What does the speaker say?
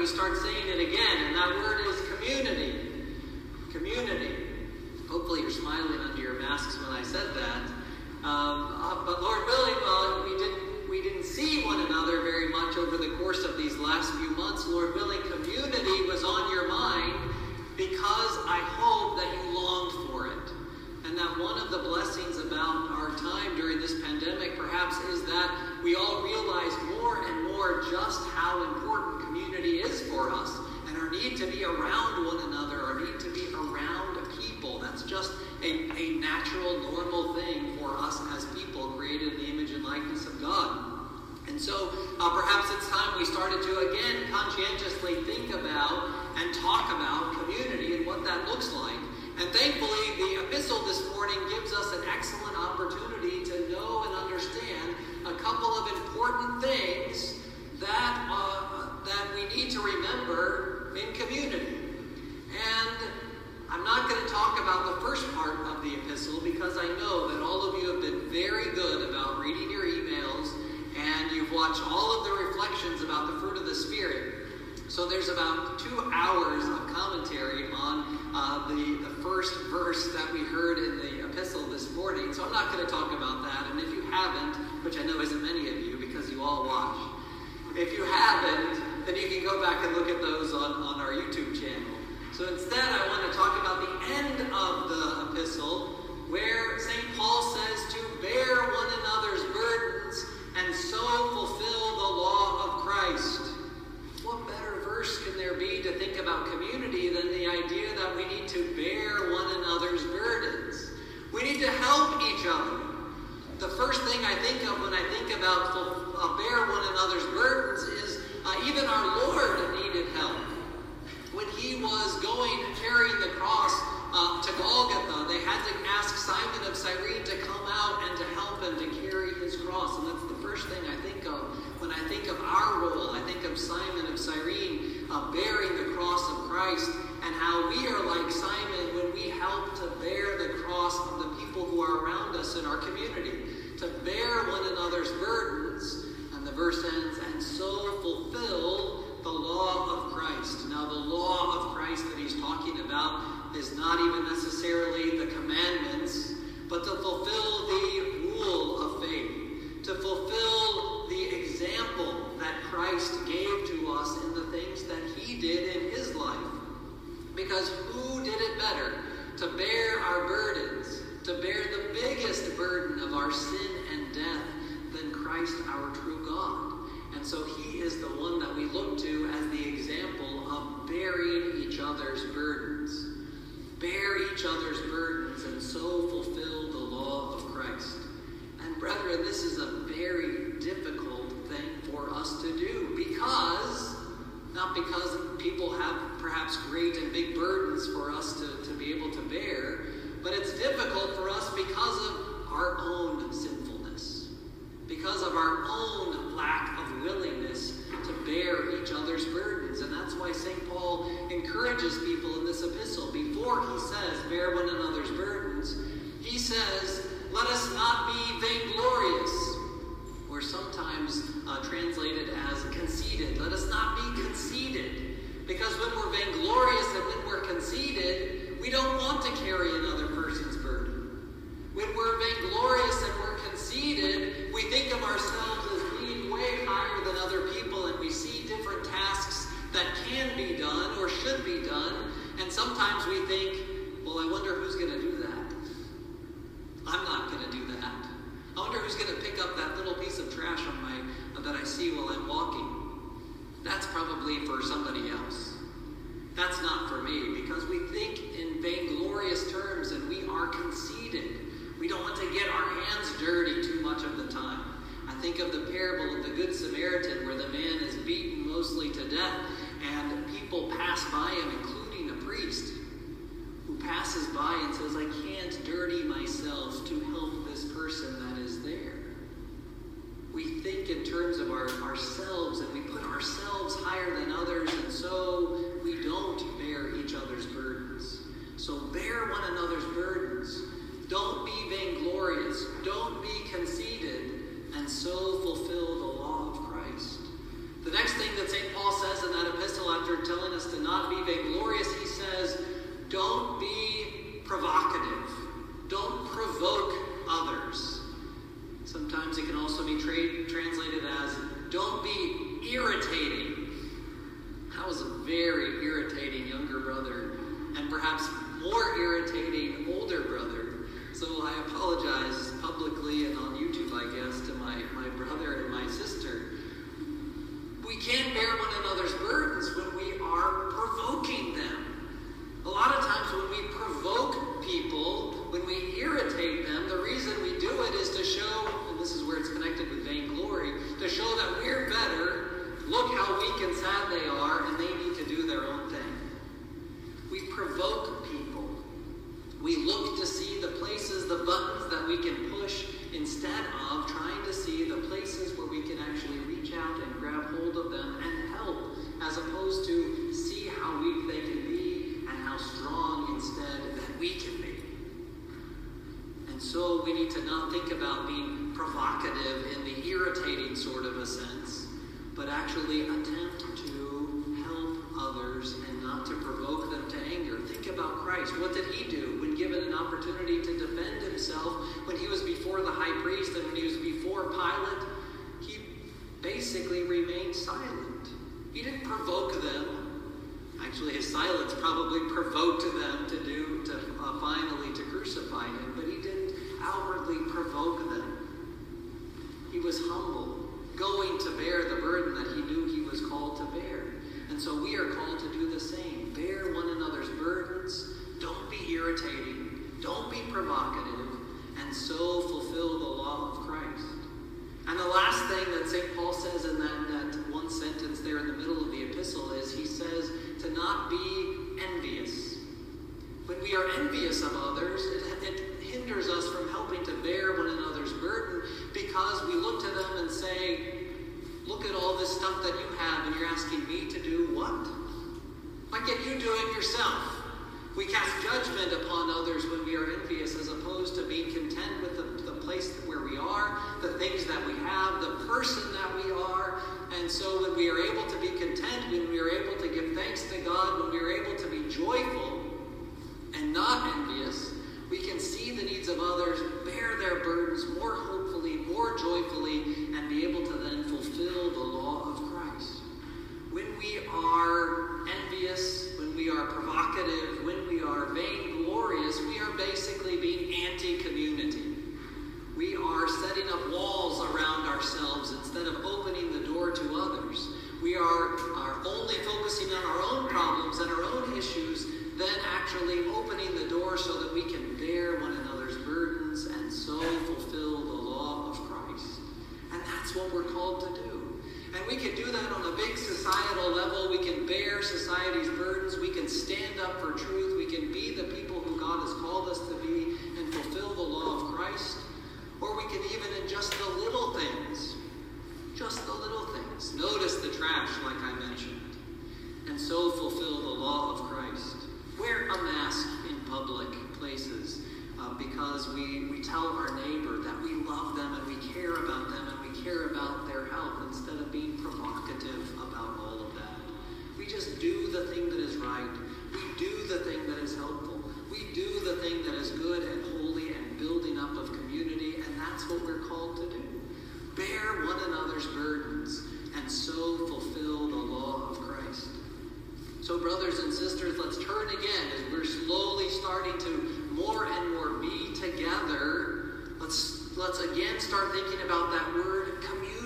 we start saying it again, and that word is community. Community. Hopefully, you're smiling under your masks when I said that. Um, uh, but Lord willing, well, we didn't we didn't see one another very much over the course of these last few months. Lord willing, community was on your mind natural, normal thing for us as people created in the image and likeness of God. And so uh, perhaps it's time we started to again conscientiously think about and talk about community and what that looks like. And thankfully, the epistle this morning gives us an excellent opportunity to know and understand a couple of important things that, uh, that we need to remember in community. I'm not going to talk about the first part of the epistle because I know that all of you have been very good about reading your emails and you've watched all of the reflections about the fruit of the Spirit. So there's about two hours of commentary on uh, the, the first verse that we heard in the epistle this morning. So I'm not going to talk about that. And if you haven't, which I know isn't many of you because you all watch, if you haven't, then you can go back and look at those on, on our YouTube Simon of Cyrene uh, bearing the cross of Christ and how we are like Simon when we help to bear the cross of the people who are around us in our community, to bear one another's burdens. And the verse ends, and so fulfill the law of Christ. Now, the law of Christ that he's talking about is not even necessarily the commandments, but to fulfill the rule of faith, to fulfill the example that Christ gave to us in the things that he did in his life. Because who did it better to bear our burdens, to bear the biggest burden of our sin and death than Christ, our true God? And so he is the one that we look to as the example of bearing each other's burdens. Bear each other's burdens and so fulfill the law of Christ. And brethren, this is a very difficult thing for us to do because, not because people have perhaps great and big burdens for us to, to be able to bear, but it's difficult for us because of our own sinfulness, because of our own lack of willingness to bear each other's burdens. And that's why St. Paul encourages people in this epistle. Before he says, bear one another's burdens, he says, let us not be vainglorious, or sometimes uh, translated as conceited. Let us not be conceited. Because when we're vainglorious and when we're conceited, we don't want to carry another person's burden. When we're vainglorious and we're conceited, we think of ourselves as being way higher than other people and we see different tasks that can be done or should be done. And sometimes we think, well, I wonder who's going to do that. I'm not going to do that. I wonder who's going to pick up that little piece of trash on my that I see while I'm walking. That's probably for somebody else. That's not for me because we think in vainglorious terms and we are conceited. We don't want to get our hands dirty too much of the time. I think of the parable of the Good Samaritan where the man is beaten mostly to death and people pass by him, including a priest who passes by and says, I can't dirty myself to help this person that is there. We think in terms of our, ourselves and we put ourselves higher than others, and so we don't bear each other's burdens. So bear one another's burdens. Don't be vainglorious. Don't be conceited, and so fulfill the law of Christ. The next thing that St. Paul says in that epistle, after telling us to not be vainglorious, he says, Don't be provocative. Don't provoke others. Sometimes it can also be tra- translated as, Don't be irritating. I was a very irritating younger brother, and perhaps more irritating older brother. So I apologize publicly and on YouTube, I guess, to my, my brother and my sister. We can't bear one another's burdens when we So we need to not think about being provocative in the irritating sort of a sense, but actually attempt to help others and not to provoke them to anger. Think about Christ. What did he do when given an opportunity to defend himself when he was before the high priest and when he was before Pilate? He basically remained silent. He didn't provoke them. Actually, his silence probably provoked them to do to uh, finally to crucify him, but he didn't outwardly provoke them. He was humble, going to bear the burden that he knew he was called to bear. And so we are called to do the same. Bear one another's burdens. Don't be irritating. Don't be provocative. And so fulfill the law of Christ. And the last thing that St. Paul says in that, that one sentence there in the middle of the epistle is he says to not be envious. When we are envious of others, hinders us from helping to bear one another's burden because we look to them and say, Look at all this stuff that you have, and you're asking me to do what? Why can't you do it yourself? We cast judgment upon others when we are envious as opposed to being content with the, the place where we are, the things that we have, the person are, are only focusing on our own problems and our own issues, then actually opening the door so that we can bear one another's burdens and so fulfill the law of Christ. And that's what we're called to do. And we can do that on a big societal level. We can bear society's burdens. We can stand up for truth. We can be the people who God has called us to be and fulfill the law of Christ. Or we can even in just the little just the little things, notice the trash, like I mentioned, and so fulfill the law of Christ. Wear a mask in public places uh, because we, we tell our neighbor that we love them and we care about them and we care about their health instead of being provocative about all of that. We just do the thing that is right. We do the thing that is helpful. We do the thing that is good and holy and building up of one another's burdens and so fulfill the law of Christ. So, brothers and sisters, let's turn again as we're slowly starting to more and more be together. Let's let's again start thinking about that word community